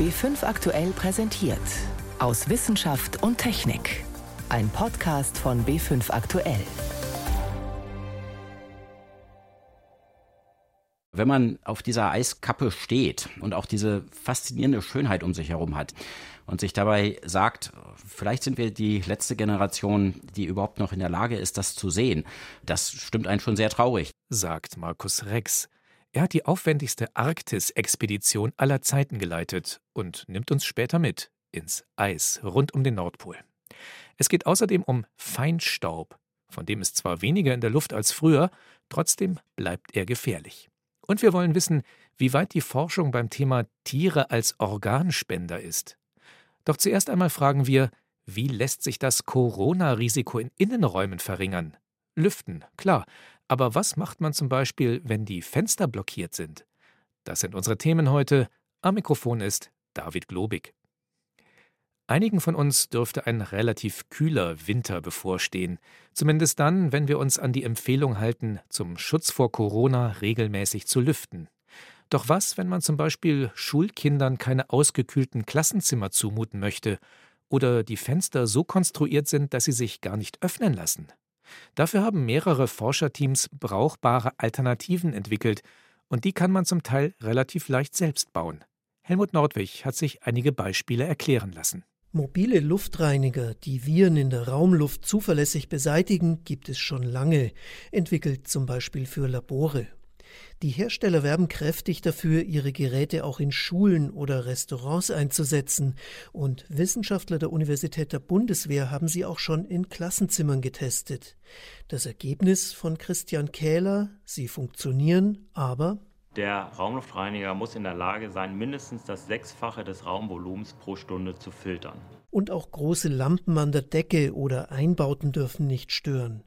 B5 aktuell präsentiert. Aus Wissenschaft und Technik. Ein Podcast von B5 aktuell. Wenn man auf dieser Eiskappe steht und auch diese faszinierende Schönheit um sich herum hat und sich dabei sagt, vielleicht sind wir die letzte Generation, die überhaupt noch in der Lage ist, das zu sehen, das stimmt einen schon sehr traurig. Sagt Markus Rex. Er hat die aufwendigste Arktis-Expedition aller Zeiten geleitet und nimmt uns später mit ins Eis rund um den Nordpol. Es geht außerdem um Feinstaub, von dem ist zwar weniger in der Luft als früher, trotzdem bleibt er gefährlich. Und wir wollen wissen, wie weit die Forschung beim Thema Tiere als Organspender ist. Doch zuerst einmal fragen wir, wie lässt sich das Corona-Risiko in Innenräumen verringern? Lüften, klar, aber was macht man zum Beispiel, wenn die Fenster blockiert sind? Das sind unsere Themen heute. Am Mikrofon ist David Globig. Einigen von uns dürfte ein relativ kühler Winter bevorstehen, zumindest dann, wenn wir uns an die Empfehlung halten, zum Schutz vor Corona regelmäßig zu lüften. Doch was, wenn man zum Beispiel Schulkindern keine ausgekühlten Klassenzimmer zumuten möchte oder die Fenster so konstruiert sind, dass sie sich gar nicht öffnen lassen? Dafür haben mehrere Forscherteams brauchbare Alternativen entwickelt, und die kann man zum Teil relativ leicht selbst bauen. Helmut Nordwig hat sich einige Beispiele erklären lassen. Mobile Luftreiniger, die Viren in der Raumluft zuverlässig beseitigen, gibt es schon lange, entwickelt zum Beispiel für Labore. Die Hersteller werben kräftig dafür, ihre Geräte auch in Schulen oder Restaurants einzusetzen, und Wissenschaftler der Universität der Bundeswehr haben sie auch schon in Klassenzimmern getestet. Das Ergebnis von Christian Kähler, sie funktionieren, aber der Raumluftreiniger muss in der Lage sein, mindestens das Sechsfache des Raumvolumens pro Stunde zu filtern. Und auch große Lampen an der Decke oder Einbauten dürfen nicht stören.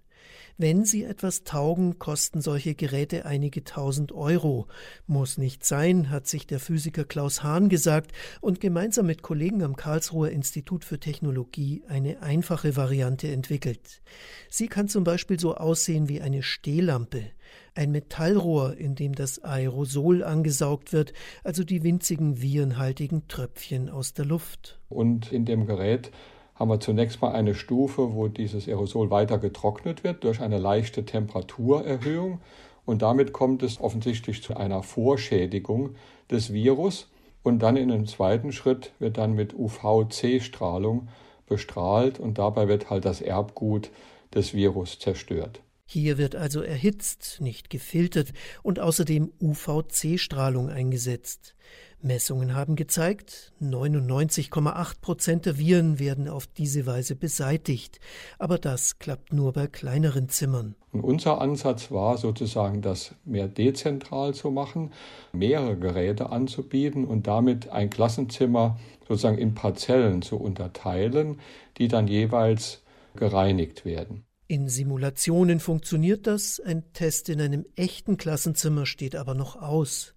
Wenn sie etwas taugen, kosten solche Geräte einige tausend Euro. Muss nicht sein, hat sich der Physiker Klaus Hahn gesagt und gemeinsam mit Kollegen am Karlsruher Institut für Technologie eine einfache Variante entwickelt. Sie kann zum Beispiel so aussehen wie eine Stehlampe. Ein Metallrohr, in dem das Aerosol angesaugt wird, also die winzigen virenhaltigen Tröpfchen aus der Luft. Und in dem Gerät haben wir zunächst mal eine Stufe, wo dieses Aerosol weiter getrocknet wird durch eine leichte Temperaturerhöhung. Und damit kommt es offensichtlich zu einer Vorschädigung des Virus. Und dann in einem zweiten Schritt wird dann mit UVC-Strahlung bestrahlt und dabei wird halt das Erbgut des Virus zerstört. Hier wird also erhitzt, nicht gefiltert und außerdem UVC-Strahlung eingesetzt. Messungen haben gezeigt, 99,8 Prozent der Viren werden auf diese Weise beseitigt. Aber das klappt nur bei kleineren Zimmern. Und unser Ansatz war sozusagen, das mehr dezentral zu machen, mehrere Geräte anzubieten und damit ein Klassenzimmer sozusagen in Parzellen zu unterteilen, die dann jeweils gereinigt werden. In Simulationen funktioniert das, ein Test in einem echten Klassenzimmer steht aber noch aus.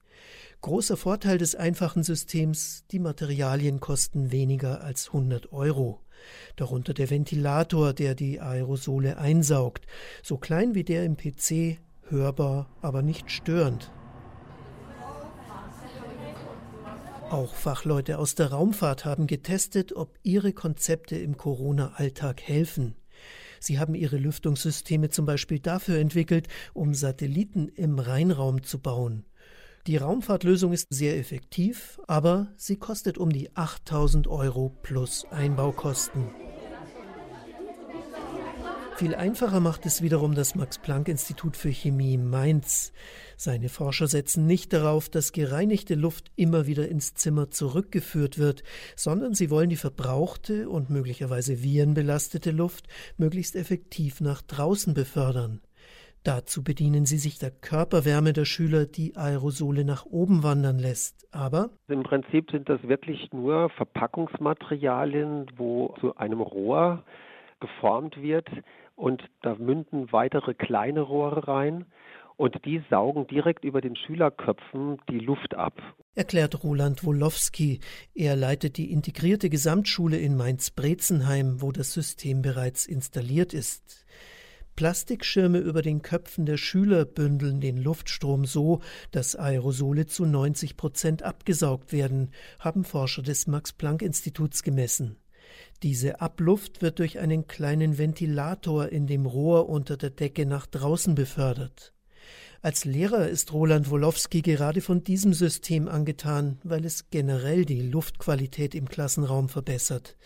Großer Vorteil des einfachen Systems, die Materialien kosten weniger als 100 Euro. Darunter der Ventilator, der die Aerosole einsaugt, so klein wie der im PC, hörbar, aber nicht störend. Auch Fachleute aus der Raumfahrt haben getestet, ob ihre Konzepte im Corona-Alltag helfen. Sie haben ihre Lüftungssysteme zum Beispiel dafür entwickelt, um Satelliten im Rheinraum zu bauen. Die Raumfahrtlösung ist sehr effektiv, aber sie kostet um die 8000 Euro plus Einbaukosten. Viel einfacher macht es wiederum das Max-Planck-Institut für Chemie Mainz. Seine Forscher setzen nicht darauf, dass gereinigte Luft immer wieder ins Zimmer zurückgeführt wird, sondern sie wollen die verbrauchte und möglicherweise virenbelastete Luft möglichst effektiv nach draußen befördern. Dazu bedienen sie sich der Körperwärme der Schüler, die Aerosole nach oben wandern lässt. Aber im Prinzip sind das wirklich nur Verpackungsmaterialien, wo zu einem Rohr geformt wird und da münden weitere kleine Rohre rein und die saugen direkt über den Schülerköpfen die Luft ab. Erklärt Roland Wolowski. Er leitet die integrierte Gesamtschule in Mainz-Brezenheim, wo das System bereits installiert ist. Plastikschirme über den Köpfen der Schüler bündeln den Luftstrom so, dass Aerosole zu 90 Prozent abgesaugt werden, haben Forscher des Max-Planck-Instituts gemessen. Diese Abluft wird durch einen kleinen Ventilator in dem Rohr unter der Decke nach draußen befördert. Als Lehrer ist Roland Wolowski gerade von diesem System angetan, weil es generell die Luftqualität im Klassenraum verbessert.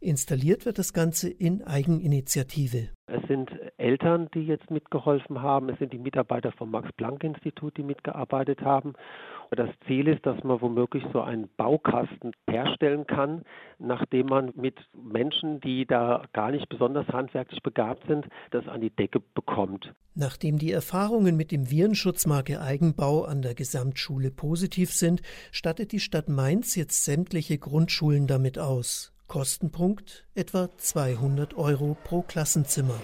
Installiert wird das Ganze in Eigeninitiative. Es sind Eltern, die jetzt mitgeholfen haben. Es sind die Mitarbeiter vom Max-Planck-Institut, die mitgearbeitet haben. Das Ziel ist, dass man womöglich so einen Baukasten herstellen kann, nachdem man mit Menschen, die da gar nicht besonders handwerklich begabt sind, das an die Decke bekommt. Nachdem die Erfahrungen mit dem Virenschutzmarke Eigenbau an der Gesamtschule positiv sind, stattet die Stadt Mainz jetzt sämtliche Grundschulen damit aus. Kostenpunkt etwa 200 Euro pro Klassenzimmer.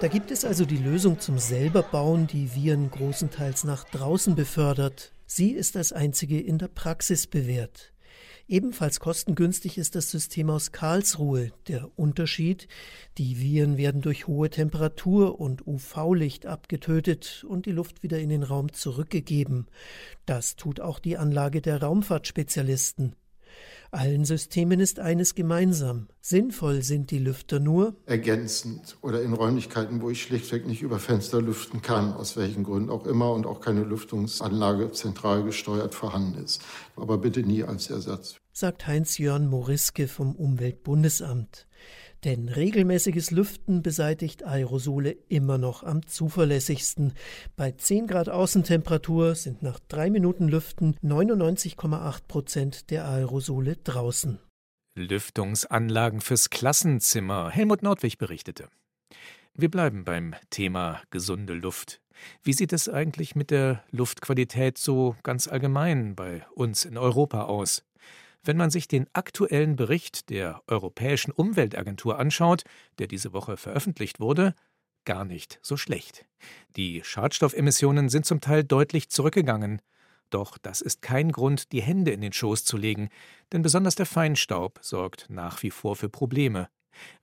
Da gibt es also die Lösung zum Selberbauen, die Viren großenteils nach draußen befördert. Sie ist als einzige in der Praxis bewährt. Ebenfalls kostengünstig ist das System aus Karlsruhe. Der Unterschied, die Viren werden durch hohe Temperatur und UV-Licht abgetötet und die Luft wieder in den Raum zurückgegeben. Das tut auch die Anlage der Raumfahrtspezialisten. Allen Systemen ist eines gemeinsam. Sinnvoll sind die Lüfter nur ergänzend oder in Räumlichkeiten, wo ich schlichtweg nicht über Fenster lüften kann, aus welchen Gründen auch immer und auch keine Lüftungsanlage zentral gesteuert vorhanden ist. Aber bitte nie als Ersatz. Sagt Heinz-Jörn Moriske vom Umweltbundesamt. Denn regelmäßiges Lüften beseitigt Aerosole immer noch am zuverlässigsten. Bei 10 Grad Außentemperatur sind nach drei Minuten Lüften 99,8 Prozent der Aerosole draußen. Lüftungsanlagen fürs Klassenzimmer. Helmut Nordwig berichtete. Wir bleiben beim Thema gesunde Luft. Wie sieht es eigentlich mit der Luftqualität so ganz allgemein bei uns in Europa aus? Wenn man sich den aktuellen Bericht der Europäischen Umweltagentur anschaut, der diese Woche veröffentlicht wurde, gar nicht so schlecht. Die Schadstoffemissionen sind zum Teil deutlich zurückgegangen. Doch das ist kein Grund, die Hände in den Schoß zu legen, denn besonders der Feinstaub sorgt nach wie vor für Probleme.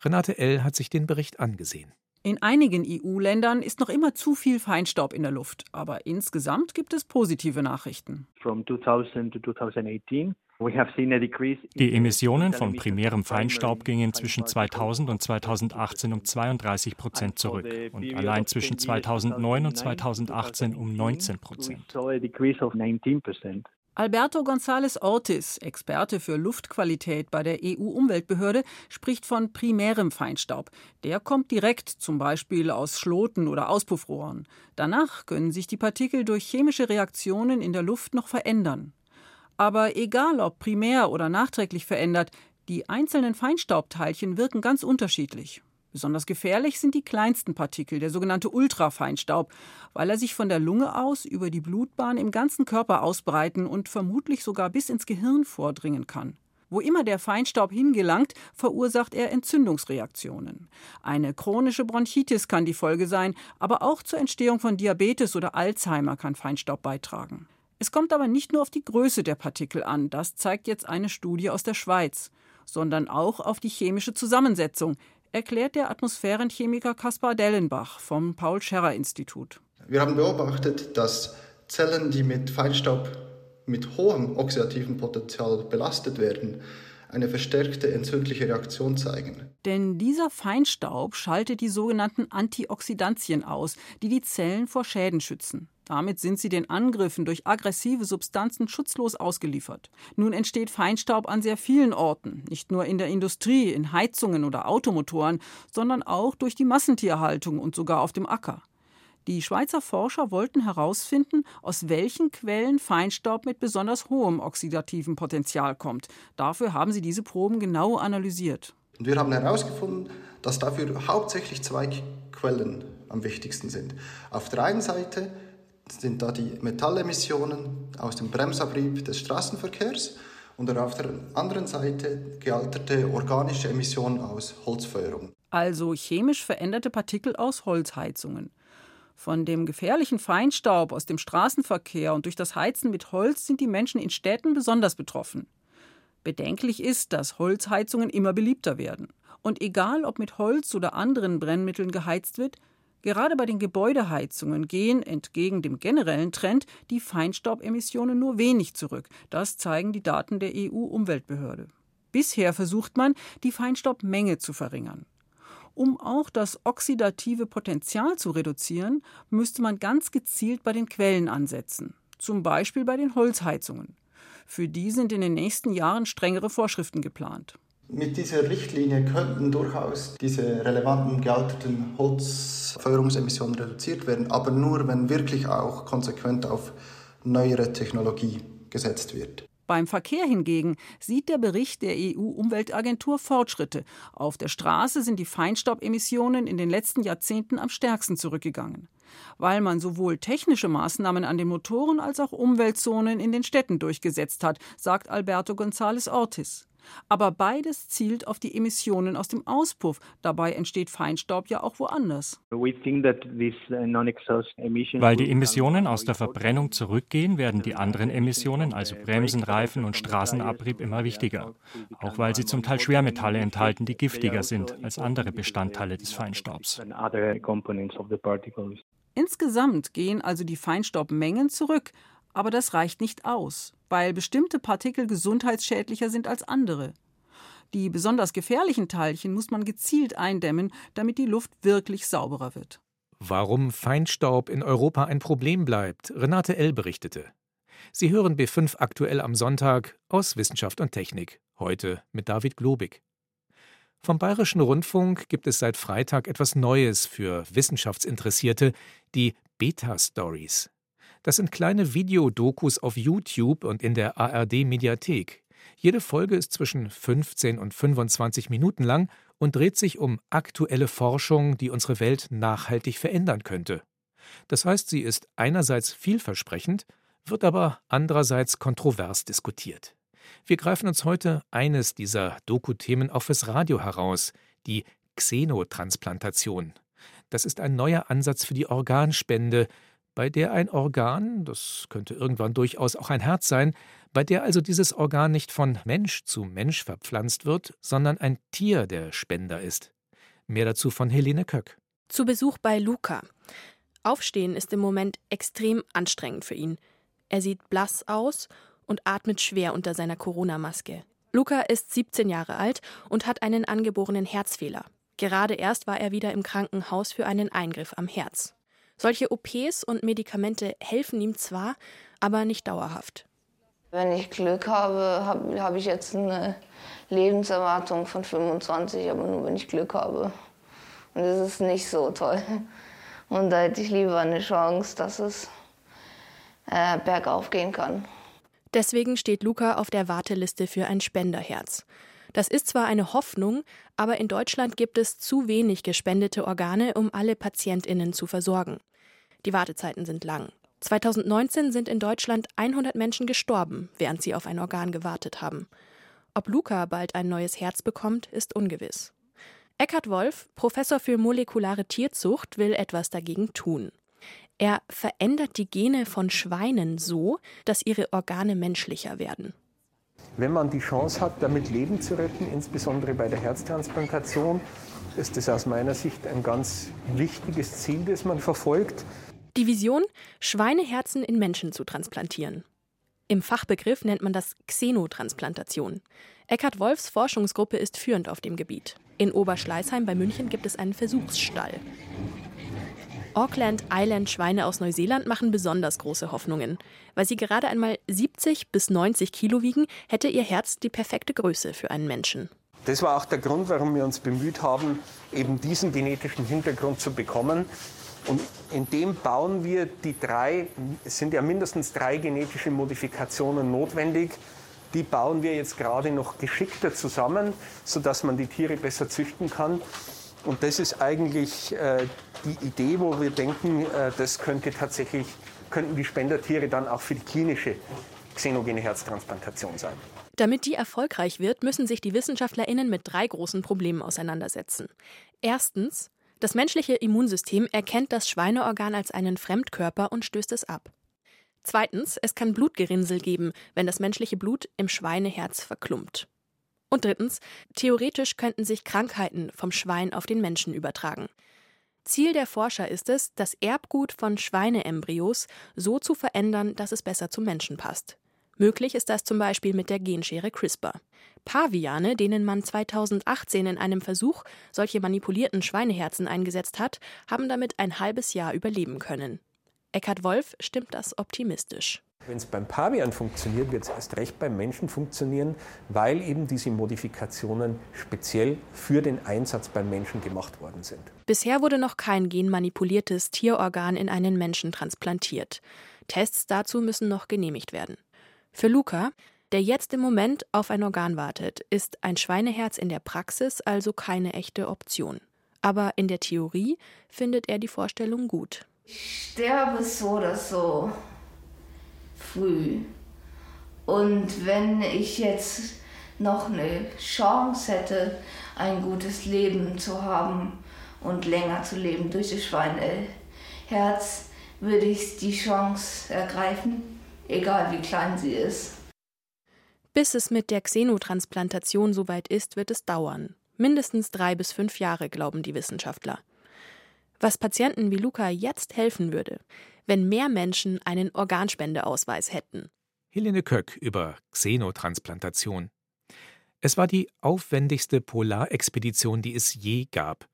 Renate L. hat sich den Bericht angesehen. In einigen EU-Ländern ist noch immer zu viel Feinstaub in der Luft, aber insgesamt gibt es positive Nachrichten. From 2000 to 2018 die Emissionen von primärem Feinstaub gingen zwischen 2000 und 2018 um 32 Prozent zurück und allein zwischen 2009 und 2018 um 19 Prozent. Alberto González Ortiz, Experte für Luftqualität bei der EU-Umweltbehörde, spricht von primärem Feinstaub. Der kommt direkt zum Beispiel aus Schloten oder Auspuffrohren. Danach können sich die Partikel durch chemische Reaktionen in der Luft noch verändern. Aber egal ob primär oder nachträglich verändert, die einzelnen Feinstaubteilchen wirken ganz unterschiedlich. Besonders gefährlich sind die kleinsten Partikel, der sogenannte Ultrafeinstaub, weil er sich von der Lunge aus über die Blutbahn im ganzen Körper ausbreiten und vermutlich sogar bis ins Gehirn vordringen kann. Wo immer der Feinstaub hingelangt, verursacht er Entzündungsreaktionen. Eine chronische Bronchitis kann die Folge sein, aber auch zur Entstehung von Diabetes oder Alzheimer kann Feinstaub beitragen. Es kommt aber nicht nur auf die Größe der Partikel an, das zeigt jetzt eine Studie aus der Schweiz, sondern auch auf die chemische Zusammensetzung, erklärt der Atmosphärenchemiker Kaspar Dellenbach vom Paul-Scherrer-Institut. Wir haben beobachtet, dass Zellen, die mit Feinstaub mit hohem oxidativen Potenzial belastet werden, eine verstärkte entzündliche Reaktion zeigen. Denn dieser Feinstaub schaltet die sogenannten Antioxidantien aus, die die Zellen vor Schäden schützen. Damit sind sie den Angriffen durch aggressive Substanzen schutzlos ausgeliefert. Nun entsteht Feinstaub an sehr vielen Orten, nicht nur in der Industrie, in Heizungen oder Automotoren, sondern auch durch die Massentierhaltung und sogar auf dem Acker. Die Schweizer Forscher wollten herausfinden, aus welchen Quellen Feinstaub mit besonders hohem oxidativen Potenzial kommt. Dafür haben sie diese Proben genau analysiert. Und wir haben herausgefunden, dass dafür hauptsächlich zwei Quellen am wichtigsten sind. Auf der einen Seite sind da die Metallemissionen aus dem Bremsabrieb des Straßenverkehrs und auf der anderen Seite gealterte organische Emissionen aus Holzfeuerung. Also chemisch veränderte Partikel aus Holzheizungen. Von dem gefährlichen Feinstaub aus dem Straßenverkehr und durch das Heizen mit Holz sind die Menschen in Städten besonders betroffen. Bedenklich ist, dass Holzheizungen immer beliebter werden. Und egal, ob mit Holz oder anderen Brennmitteln geheizt wird, gerade bei den Gebäudeheizungen gehen, entgegen dem generellen Trend, die Feinstaubemissionen nur wenig zurück. Das zeigen die Daten der EU-Umweltbehörde. Bisher versucht man, die Feinstaubmenge zu verringern. Um auch das oxidative Potenzial zu reduzieren, müsste man ganz gezielt bei den Quellen ansetzen, zum Beispiel bei den Holzheizungen. Für die sind in den nächsten Jahren strengere Vorschriften geplant. Mit dieser Richtlinie könnten durchaus diese relevanten gealterten Holzfeuerungsemissionen reduziert werden, aber nur, wenn wirklich auch konsequent auf neuere Technologie gesetzt wird. Beim Verkehr hingegen sieht der Bericht der EU-Umweltagentur Fortschritte. Auf der Straße sind die Feinstaubemissionen in den letzten Jahrzehnten am stärksten zurückgegangen. Weil man sowohl technische Maßnahmen an den Motoren als auch Umweltzonen in den Städten durchgesetzt hat, sagt Alberto González Ortiz. Aber beides zielt auf die Emissionen aus dem Auspuff. Dabei entsteht Feinstaub ja auch woanders. Uh, Weil die Emissionen aus der Verbrennung zurückgehen, werden die anderen Emissionen, also Bremsen, Reifen und Straßenabrieb, immer wichtiger. Auch weil sie zum Teil Schwermetalle enthalten, die giftiger sind als andere Bestandteile des Feinstaubs. Insgesamt gehen also die Feinstaubmengen zurück, aber das reicht nicht aus, weil bestimmte Partikel gesundheitsschädlicher sind als andere. Die besonders gefährlichen Teilchen muss man gezielt eindämmen, damit die Luft wirklich sauberer wird. Warum Feinstaub in Europa ein Problem bleibt, Renate L. berichtete. Sie hören B5 aktuell am Sonntag aus Wissenschaft und Technik, heute mit David Globig. Vom Bayerischen Rundfunk gibt es seit Freitag etwas Neues für Wissenschaftsinteressierte, die Beta-Stories. Das sind kleine Videodokus auf YouTube und in der ARD-Mediathek. Jede Folge ist zwischen 15 und 25 Minuten lang und dreht sich um aktuelle Forschung, die unsere Welt nachhaltig verändern könnte. Das heißt, sie ist einerseits vielversprechend, wird aber andererseits kontrovers diskutiert. Wir greifen uns heute eines dieser Doku-Themen auch fürs Radio heraus, die Xenotransplantation. Das ist ein neuer Ansatz für die Organspende, bei der ein Organ, das könnte irgendwann durchaus auch ein Herz sein, bei der also dieses Organ nicht von Mensch zu Mensch verpflanzt wird, sondern ein Tier der Spender ist. Mehr dazu von Helene Köck. Zu Besuch bei Luca. Aufstehen ist im Moment extrem anstrengend für ihn. Er sieht blass aus und atmet schwer unter seiner Corona-Maske. Luca ist 17 Jahre alt und hat einen angeborenen Herzfehler. Gerade erst war er wieder im Krankenhaus für einen Eingriff am Herz. Solche OPs und Medikamente helfen ihm zwar, aber nicht dauerhaft. Wenn ich Glück habe, habe hab ich jetzt eine Lebenserwartung von 25, aber nur wenn ich Glück habe. Und das ist nicht so toll. Und da hätte ich lieber eine Chance, dass es äh, bergauf gehen kann. Deswegen steht Luca auf der Warteliste für ein Spenderherz. Das ist zwar eine Hoffnung, aber in Deutschland gibt es zu wenig gespendete Organe, um alle Patientinnen zu versorgen. Die Wartezeiten sind lang. 2019 sind in Deutschland 100 Menschen gestorben, während sie auf ein Organ gewartet haben. Ob Luca bald ein neues Herz bekommt, ist ungewiss. Eckhard Wolf, Professor für molekulare Tierzucht, will etwas dagegen tun. Er verändert die Gene von Schweinen so, dass ihre Organe menschlicher werden. Wenn man die Chance hat, damit Leben zu retten, insbesondere bei der Herztransplantation, ist das aus meiner Sicht ein ganz wichtiges Ziel, das man verfolgt. Die Vision, Schweineherzen in Menschen zu transplantieren. Im Fachbegriff nennt man das Xenotransplantation. Eckhard Wolfs Forschungsgruppe ist führend auf dem Gebiet. In Oberschleißheim bei München gibt es einen Versuchsstall. Auckland Island Schweine aus Neuseeland machen besonders große Hoffnungen. Weil sie gerade einmal 70 bis 90 Kilo wiegen, hätte ihr Herz die perfekte Größe für einen Menschen. Das war auch der Grund, warum wir uns bemüht haben, eben diesen genetischen Hintergrund zu bekommen. Und in dem bauen wir die drei, es sind ja mindestens drei genetische Modifikationen notwendig, die bauen wir jetzt gerade noch geschickter zusammen, sodass man die Tiere besser züchten kann. Und das ist eigentlich äh, die Idee, wo wir denken, äh, das könnte tatsächlich, könnten die Spendertiere dann auch für die klinische xenogene Herztransplantation sein. Damit die erfolgreich wird, müssen sich die WissenschaftlerInnen mit drei großen Problemen auseinandersetzen. Erstens, das menschliche Immunsystem erkennt das Schweineorgan als einen Fremdkörper und stößt es ab. Zweitens, es kann Blutgerinnsel geben, wenn das menschliche Blut im Schweineherz verklumpt. Und drittens, theoretisch könnten sich Krankheiten vom Schwein auf den Menschen übertragen. Ziel der Forscher ist es, das Erbgut von Schweineembryos so zu verändern, dass es besser zum Menschen passt. Möglich ist das zum Beispiel mit der Genschere CRISPR. Paviane, denen man 2018 in einem Versuch solche manipulierten Schweineherzen eingesetzt hat, haben damit ein halbes Jahr überleben können. Eckhard Wolf stimmt das optimistisch. Wenn es beim Pavian funktioniert, wird es erst recht beim Menschen funktionieren, weil eben diese Modifikationen speziell für den Einsatz beim Menschen gemacht worden sind. Bisher wurde noch kein genmanipuliertes Tierorgan in einen Menschen transplantiert. Tests dazu müssen noch genehmigt werden. Für Luca, der jetzt im Moment auf ein Organ wartet, ist ein Schweineherz in der Praxis also keine echte Option. Aber in der Theorie findet er die Vorstellung gut. Ich sterbe so oder so früh. Und wenn ich jetzt noch eine Chance hätte, ein gutes Leben zu haben und länger zu leben durch das Schweineherz, würde ich die Chance ergreifen, egal wie klein sie ist. Bis es mit der Xenotransplantation soweit ist, wird es dauern. Mindestens drei bis fünf Jahre, glauben die Wissenschaftler. Was Patienten wie Luca jetzt helfen würde, wenn mehr Menschen einen Organspendeausweis hätten. Helene Köck über Xenotransplantation. Es war die aufwendigste Polarexpedition, die es je gab.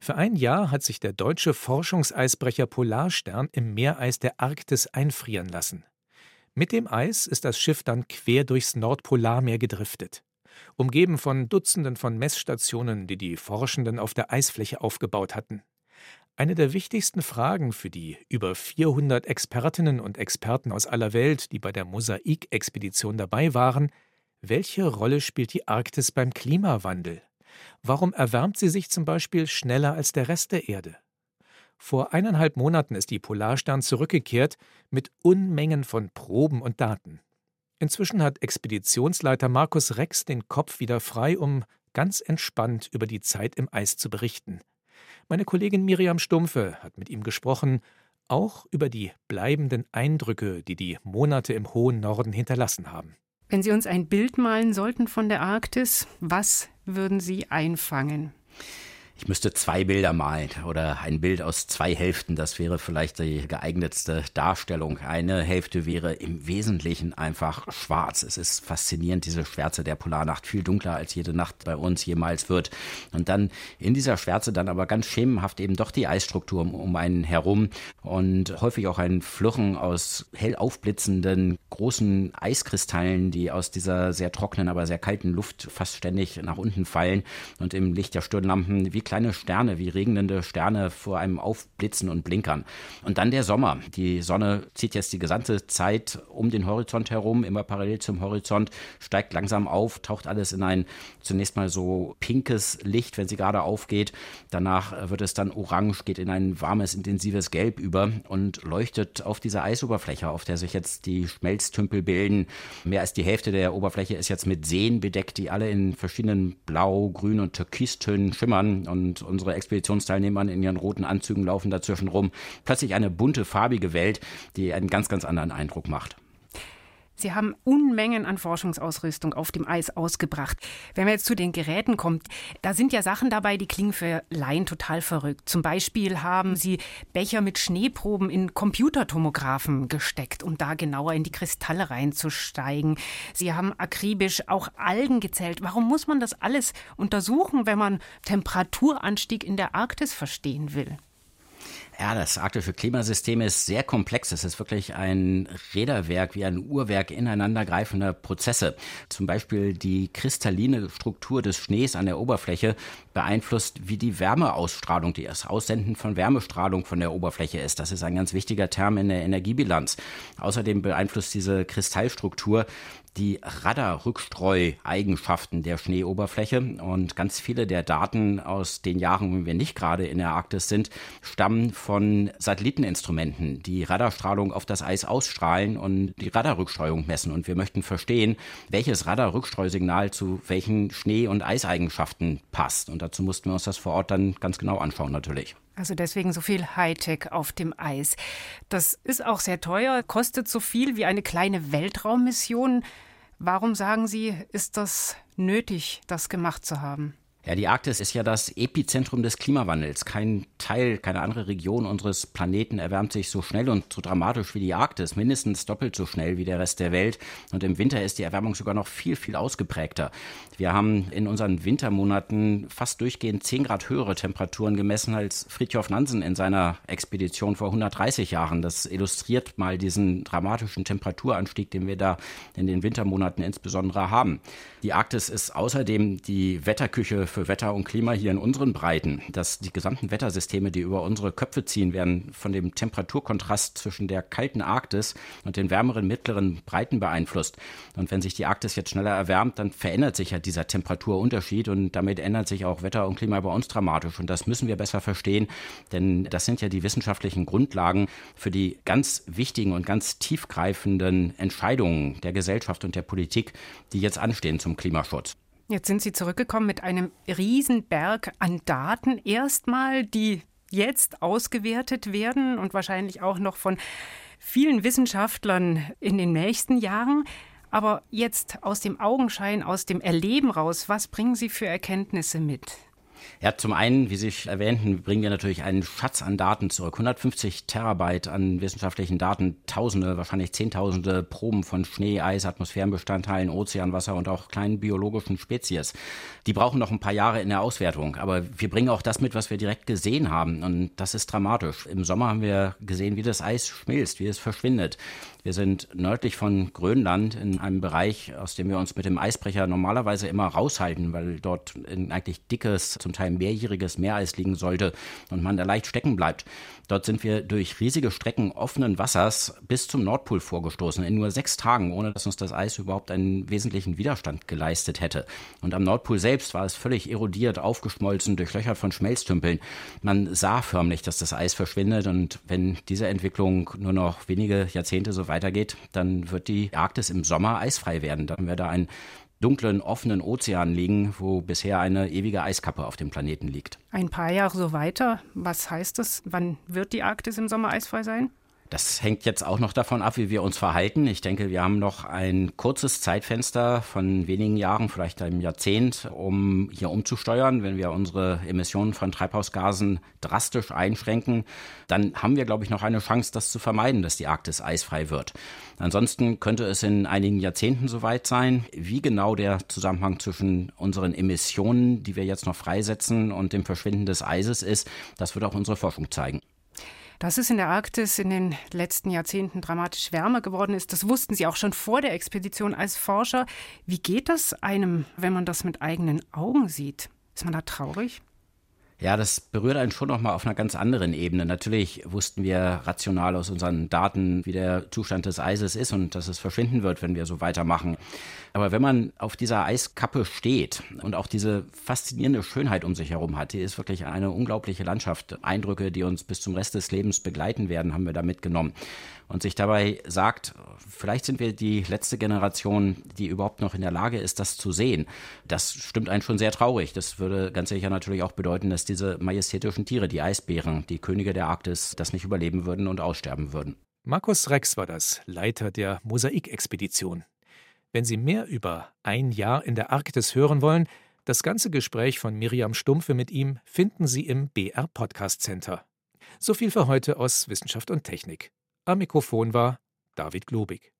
Für ein Jahr hat sich der deutsche Forschungseisbrecher Polarstern im Meereis der Arktis einfrieren lassen. Mit dem Eis ist das Schiff dann quer durchs Nordpolarmeer gedriftet. Umgeben von Dutzenden von Messstationen, die die Forschenden auf der Eisfläche aufgebaut hatten. Eine der wichtigsten Fragen für die über 400 Expertinnen und Experten aus aller Welt, die bei der Mosaik-Expedition dabei waren, welche Rolle spielt die Arktis beim Klimawandel? Warum erwärmt sie sich zum Beispiel schneller als der Rest der Erde? Vor eineinhalb Monaten ist die Polarstern zurückgekehrt mit Unmengen von Proben und Daten. Inzwischen hat Expeditionsleiter Markus Rex den Kopf wieder frei, um ganz entspannt über die Zeit im Eis zu berichten. Meine Kollegin Miriam Stumpfe hat mit ihm gesprochen, auch über die bleibenden Eindrücke, die die Monate im hohen Norden hinterlassen haben. Wenn Sie uns ein Bild malen sollten von der Arktis, was würden Sie einfangen? Ich müsste zwei Bilder malen oder ein Bild aus zwei Hälften. Das wäre vielleicht die geeignetste Darstellung. Eine Hälfte wäre im Wesentlichen einfach schwarz. Es ist faszinierend, diese Schwärze der Polarnacht, viel dunkler als jede Nacht bei uns jemals wird. Und dann in dieser Schwärze dann aber ganz schemenhaft eben doch die Eisstruktur um einen herum und häufig auch ein Fluchen aus hell aufblitzenden großen Eiskristallen, die aus dieser sehr trockenen, aber sehr kalten Luft fast ständig nach unten fallen und im Licht der Stirnlampen wie kleine Sterne, wie regnende Sterne vor einem aufblitzen und blinkern. Und dann der Sommer. Die Sonne zieht jetzt die gesamte Zeit um den Horizont herum, immer parallel zum Horizont, steigt langsam auf, taucht alles in ein zunächst mal so pinkes Licht, wenn sie gerade aufgeht. Danach wird es dann orange, geht in ein warmes, intensives Gelb über und leuchtet auf dieser Eisoberfläche, auf der sich jetzt die Schmelztümpel bilden. Mehr als die Hälfte der Oberfläche ist jetzt mit Seen bedeckt, die alle in verschiedenen Blau, Grün und Türkistönen schimmern und unsere Expeditionsteilnehmer in ihren roten Anzügen laufen dazwischen rum. Plötzlich eine bunte, farbige Welt, die einen ganz, ganz anderen Eindruck macht. Sie haben Unmengen an Forschungsausrüstung auf dem Eis ausgebracht. Wenn wir jetzt zu den Geräten kommen, da sind ja Sachen dabei, die klingen für Laien total verrückt. Zum Beispiel haben Sie Becher mit Schneeproben in Computertomographen gesteckt, um da genauer in die Kristalle reinzusteigen. Sie haben akribisch auch Algen gezählt. Warum muss man das alles untersuchen, wenn man Temperaturanstieg in der Arktis verstehen will? Ja, das arktische Klimasystem ist sehr komplex. Es ist wirklich ein Räderwerk, wie ein Uhrwerk ineinandergreifender Prozesse. Zum Beispiel die kristalline Struktur des Schnees an der Oberfläche beeinflusst, wie die Wärmeausstrahlung, die das Aussenden von Wärmestrahlung von der Oberfläche ist. Das ist ein ganz wichtiger Term in der Energiebilanz. Außerdem beeinflusst diese Kristallstruktur die Radarrückstreu-Eigenschaften der Schneeoberfläche. Und ganz viele der Daten aus den Jahren, wenn wir nicht gerade in der Arktis sind, stammen von Satelliteninstrumenten, die Radarstrahlung auf das Eis ausstrahlen und die Radarrückstreuung messen. Und wir möchten verstehen, welches Radarrückstreusignal zu welchen Schnee- und Eiseigenschaften passt. Und dazu mussten wir uns das vor Ort dann ganz genau anschauen, natürlich. Also deswegen so viel Hightech auf dem Eis. Das ist auch sehr teuer, kostet so viel wie eine kleine Weltraummission. Warum sagen Sie, ist das nötig, das gemacht zu haben? Ja, die Arktis ist ja das Epizentrum des Klimawandels. Kein Teil, keine andere Region unseres Planeten erwärmt sich so schnell und so dramatisch wie die Arktis, mindestens doppelt so schnell wie der Rest der Welt. Und im Winter ist die Erwärmung sogar noch viel, viel ausgeprägter. Wir haben in unseren Wintermonaten fast durchgehend 10 Grad höhere Temperaturen gemessen als Fridtjof Nansen in seiner Expedition vor 130 Jahren. Das illustriert mal diesen dramatischen Temperaturanstieg, den wir da in den Wintermonaten insbesondere haben. Die Arktis ist außerdem die Wetterküche für Wetter und Klima hier in unseren Breiten. Dass die gesamten Wettersysteme, die über unsere Köpfe ziehen, werden von dem Temperaturkontrast zwischen der kalten Arktis und den wärmeren mittleren Breiten beeinflusst. Und wenn sich die Arktis jetzt schneller erwärmt, dann verändert sich ja dieser Temperaturunterschied und damit ändert sich auch Wetter und Klima bei uns dramatisch. Und das müssen wir besser verstehen, denn das sind ja die wissenschaftlichen Grundlagen für die ganz wichtigen und ganz tiefgreifenden Entscheidungen der Gesellschaft und der Politik, die jetzt anstehen zum Klimaschutz. Jetzt sind Sie zurückgekommen mit einem Riesenberg an Daten erstmal, die jetzt ausgewertet werden und wahrscheinlich auch noch von vielen Wissenschaftlern in den nächsten Jahren. Aber jetzt aus dem Augenschein, aus dem Erleben raus, was bringen Sie für Erkenntnisse mit? Ja, zum einen, wie Sie erwähnten, bringen wir natürlich einen Schatz an Daten zurück. 150 Terabyte an wissenschaftlichen Daten, Tausende, wahrscheinlich Zehntausende Proben von Schnee, Eis, Atmosphärenbestandteilen, Ozeanwasser und auch kleinen biologischen Spezies. Die brauchen noch ein paar Jahre in der Auswertung. Aber wir bringen auch das mit, was wir direkt gesehen haben. Und das ist dramatisch. Im Sommer haben wir gesehen, wie das Eis schmilzt, wie es verschwindet. Wir sind nördlich von Grönland in einem Bereich, aus dem wir uns mit dem Eisbrecher normalerweise immer raushalten, weil dort ein eigentlich dickes, zum Teil mehrjähriges Meereis liegen sollte und man da leicht stecken bleibt. Dort sind wir durch riesige Strecken offenen Wassers bis zum Nordpol vorgestoßen, in nur sechs Tagen, ohne dass uns das Eis überhaupt einen wesentlichen Widerstand geleistet hätte. Und am Nordpol selbst war es völlig erodiert, aufgeschmolzen, durchlöchert von Schmelztümpeln. Man sah förmlich, dass das Eis verschwindet und wenn diese Entwicklung nur noch wenige Jahrzehnte so weiter weitergeht, dann wird die Arktis im Sommer eisfrei werden. Dann wird da ein dunklen, offenen Ozean liegen, wo bisher eine ewige Eiskappe auf dem Planeten liegt. Ein paar Jahre so weiter. Was heißt das? Wann wird die Arktis im Sommer eisfrei sein? Das hängt jetzt auch noch davon ab, wie wir uns verhalten. Ich denke, wir haben noch ein kurzes Zeitfenster von wenigen Jahren, vielleicht einem Jahrzehnt, um hier umzusteuern. Wenn wir unsere Emissionen von Treibhausgasen drastisch einschränken, dann haben wir, glaube ich, noch eine Chance, das zu vermeiden, dass die Arktis eisfrei wird. Ansonsten könnte es in einigen Jahrzehnten soweit sein. Wie genau der Zusammenhang zwischen unseren Emissionen, die wir jetzt noch freisetzen, und dem Verschwinden des Eises ist, das wird auch unsere Forschung zeigen. Dass es in der Arktis in den letzten Jahrzehnten dramatisch wärmer geworden ist, das wussten Sie auch schon vor der Expedition als Forscher. Wie geht das einem, wenn man das mit eigenen Augen sieht? Ist man da traurig? Ja, das berührt einen schon nochmal auf einer ganz anderen Ebene. Natürlich wussten wir rational aus unseren Daten, wie der Zustand des Eises ist und dass es verschwinden wird, wenn wir so weitermachen. Aber wenn man auf dieser Eiskappe steht und auch diese faszinierende Schönheit um sich herum hat, die ist wirklich eine unglaubliche Landschaft. Eindrücke, die uns bis zum Rest des Lebens begleiten werden, haben wir da mitgenommen. Und sich dabei sagt, vielleicht sind wir die letzte Generation, die überhaupt noch in der Lage ist, das zu sehen. Das stimmt einen schon sehr traurig. Das würde ganz sicher natürlich auch bedeuten, dass diese majestätischen Tiere, die Eisbären, die Könige der Arktis, das nicht überleben würden und aussterben würden. Markus Rex war das, Leiter der Mosaikexpedition. Wenn Sie mehr über ein Jahr in der Arktis hören wollen, das ganze Gespräch von Miriam Stumpfe mit ihm finden Sie im BR Podcast Center. So viel für heute aus Wissenschaft und Technik. Am Mikrofon war David Globig.